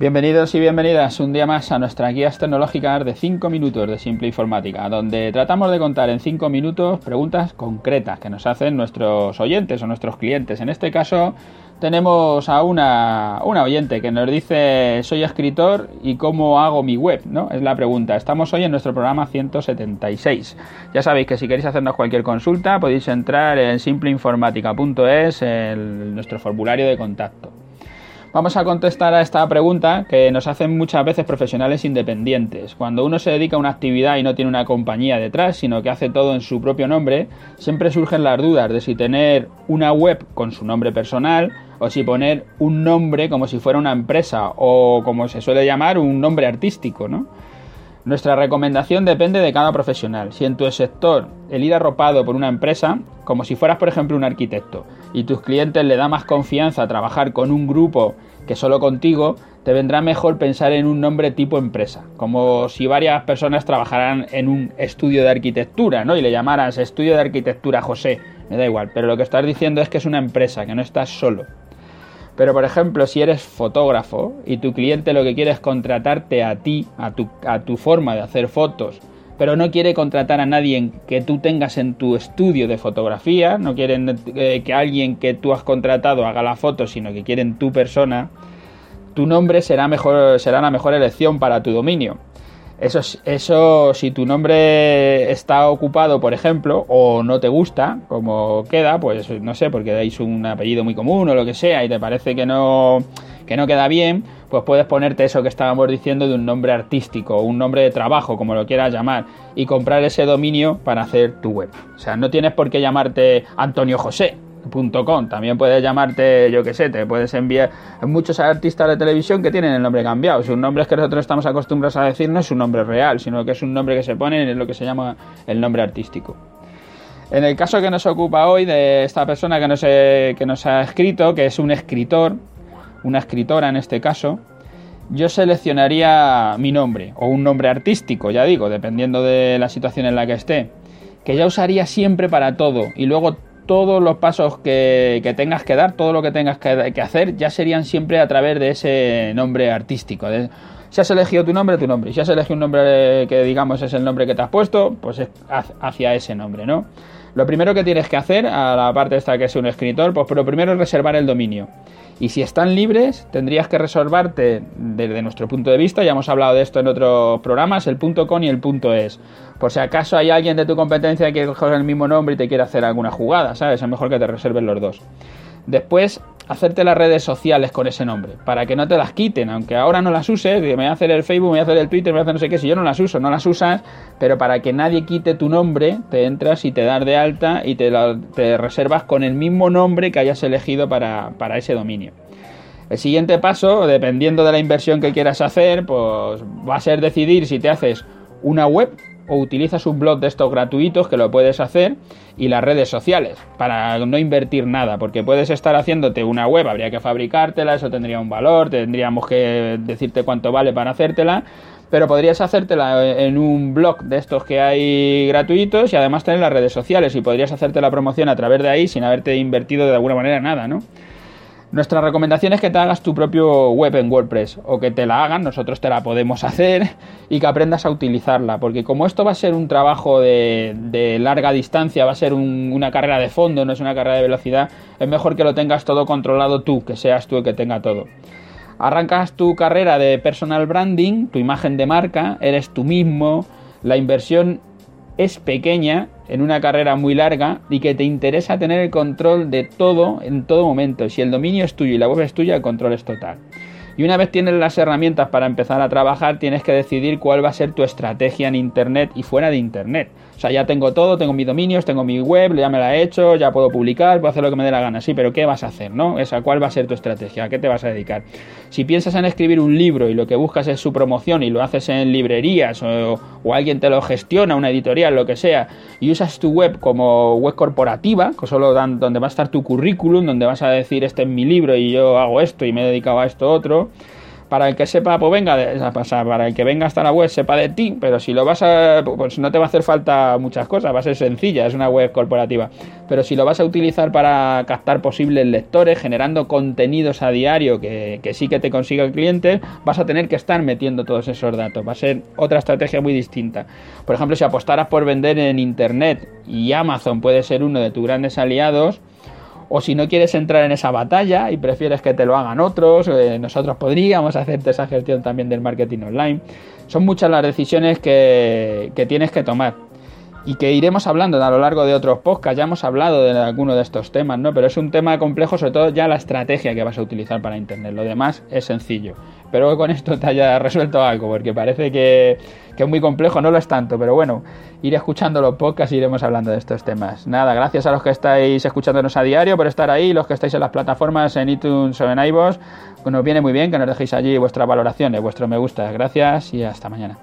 Bienvenidos y bienvenidas un día más a nuestras guías tecnológicas de 5 minutos de Simple Informática, donde tratamos de contar en 5 minutos preguntas concretas que nos hacen nuestros oyentes o nuestros clientes. En este caso tenemos a una, una oyente que nos dice soy escritor y cómo hago mi web, ¿no? Es la pregunta. Estamos hoy en nuestro programa 176. Ya sabéis que si queréis hacernos cualquier consulta podéis entrar en simpleinformática.es, en nuestro formulario de contacto. Vamos a contestar a esta pregunta que nos hacen muchas veces profesionales independientes. Cuando uno se dedica a una actividad y no tiene una compañía detrás, sino que hace todo en su propio nombre, siempre surgen las dudas de si tener una web con su nombre personal o si poner un nombre como si fuera una empresa o como se suele llamar un nombre artístico, ¿no? Nuestra recomendación depende de cada profesional. Si en tu sector el ir arropado por una empresa, como si fueras por ejemplo un arquitecto, y tus clientes le da más confianza a trabajar con un grupo que solo contigo, te vendrá mejor pensar en un nombre tipo empresa, como si varias personas trabajaran en un estudio de arquitectura, ¿no? Y le llamaras estudio de arquitectura José, me da igual, pero lo que estás diciendo es que es una empresa, que no estás solo. Pero por ejemplo, si eres fotógrafo y tu cliente lo que quiere es contratarte a ti, a tu, a tu forma de hacer fotos, pero no quiere contratar a nadie que tú tengas en tu estudio de fotografía, no quieren eh, que alguien que tú has contratado haga la foto, sino que quieren tu persona, tu nombre será, mejor, será la mejor elección para tu dominio. Eso, eso, si tu nombre está ocupado, por ejemplo, o no te gusta como queda, pues no sé, porque dais un apellido muy común o lo que sea y te parece que no, que no queda bien, pues puedes ponerte eso que estábamos diciendo de un nombre artístico, un nombre de trabajo, como lo quieras llamar, y comprar ese dominio para hacer tu web. O sea, no tienes por qué llamarte Antonio José, Com. También puedes llamarte, yo que sé, te puedes enviar. muchos artistas de televisión que tienen el nombre cambiado. Sus nombres que nosotros estamos acostumbrados a decir no es un nombre real, sino que es un nombre que se pone en lo que se llama el nombre artístico. En el caso que nos ocupa hoy de esta persona que nos, que nos ha escrito, que es un escritor, una escritora en este caso, yo seleccionaría mi nombre o un nombre artístico, ya digo, dependiendo de la situación en la que esté, que ya usaría siempre para todo y luego todos los pasos que, tengas que dar, todo lo que tengas que, hacer, ya serían siempre a través de ese nombre artístico. si has elegido tu nombre, tu nombre. Si has elegido un nombre que digamos es el nombre que te has puesto, pues es hacia ese nombre, ¿no? Lo primero que tienes que hacer, a la parte esta que es un escritor, pues lo primero es reservar el dominio. Y si están libres, tendrías que reservarte, desde nuestro punto de vista, ya hemos hablado de esto en otros programas, el .com y el .es. Por si acaso hay alguien de tu competencia que coge el mismo nombre y te quiere hacer alguna jugada, ¿sabes? Es mejor que te reserven los dos. Después, hacerte las redes sociales con ese nombre, para que no te las quiten, aunque ahora no las uses, me voy a hacer el Facebook, me voy a hacer el Twitter, me voy a hacer no sé qué, si yo no las uso, no las usas, pero para que nadie quite tu nombre, te entras y te das de alta y te, reservas con el mismo nombre que hayas elegido para, para ese dominio. El siguiente paso, dependiendo de la inversión que quieras hacer, pues va a ser decidir si te haces una web o utilizas un blog de estos gratuitos que lo puedes hacer y las redes sociales para no invertir nada, porque puedes estar haciéndote una web, habría que fabricártela, eso tendría un valor, tendríamos que decirte cuánto vale para hacértela, pero podrías hacértela en un blog de estos que hay gratuitos y además tener las redes sociales y podrías hacerte la promoción a través de ahí sin haberte invertido de alguna manera nada, ¿no? Nuestra recomendación es que te hagas tu propio web en WordPress o que te la hagan, nosotros te la podemos hacer y que aprendas a utilizarla, porque como esto va a ser un trabajo de, larga distancia, va a ser una carrera de fondo, no es una carrera de velocidad, es mejor que lo tengas todo controlado tú, que seas tú el que tenga todo. Arrancas tu carrera de personal branding, tu imagen de marca, eres tú mismo, la inversión es pequeña en una carrera muy larga y que te interesa tener el control de todo en todo momento. Si el dominio es tuyo y la web es tuya, el control es total. Y una vez tienes las herramientas para empezar a trabajar, tienes que decidir cuál va a ser tu estrategia en Internet y fuera de Internet. O sea, ya tengo todo, tengo mis dominios, tengo mi web, ya me la he hecho, ya puedo publicar, puedo hacer lo que me dé la gana. Sí, pero ¿qué vas a hacer, no? Esa, ¿cuál va a ser tu estrategia? ¿A qué te vas a dedicar? Si piensas en escribir un libro y lo que buscas es su promoción y lo haces en librerías o, alguien te lo gestiona, una editorial, lo que sea, y usas tu web como web corporativa, que solo dan, donde va a estar tu currículum, donde vas a decir este es mi libro y yo hago esto y me he dedicado a esto otro, para el que sepa, pues venga, para el que venga hasta la web sepa de ti, pero si lo vas a, pues no te va a hacer falta muchas cosas, va a ser sencilla, es una web corporativa, pero si lo vas a utilizar para captar posibles lectores, generando contenidos a diario que, que sí que te consiga el cliente, vas a tener que estar metiendo todos esos datos, va a ser otra estrategia muy distinta. Por ejemplo, si apostaras por vender en Internet y Amazon puede ser uno de tus grandes aliados, o si no quieres entrar en esa batalla y prefieres que te lo hagan otros, eh, nosotros podríamos hacerte esa gestión también del marketing online. Son muchas las decisiones que, que tienes que tomar y que iremos hablando a lo largo de otros podcasts. Ya hemos hablado de alguno de estos temas, ¿no? Pero es un tema complejo, sobre todo ya la estrategia que vas a utilizar para Internet. Lo demás es sencillo. Espero que con esto te haya resuelto algo, porque parece que, que es muy complejo, no lo es tanto, pero bueno, iré escuchando los podcasts y iremos hablando de estos temas. Nada, gracias a los que estáis escuchándonos a diario por estar ahí, los que estáis en las plataformas en iTunes o en iVoox, nos viene muy bien que nos dejéis allí vuestras valoraciones, vuestro me gusta. Gracias y hasta mañana.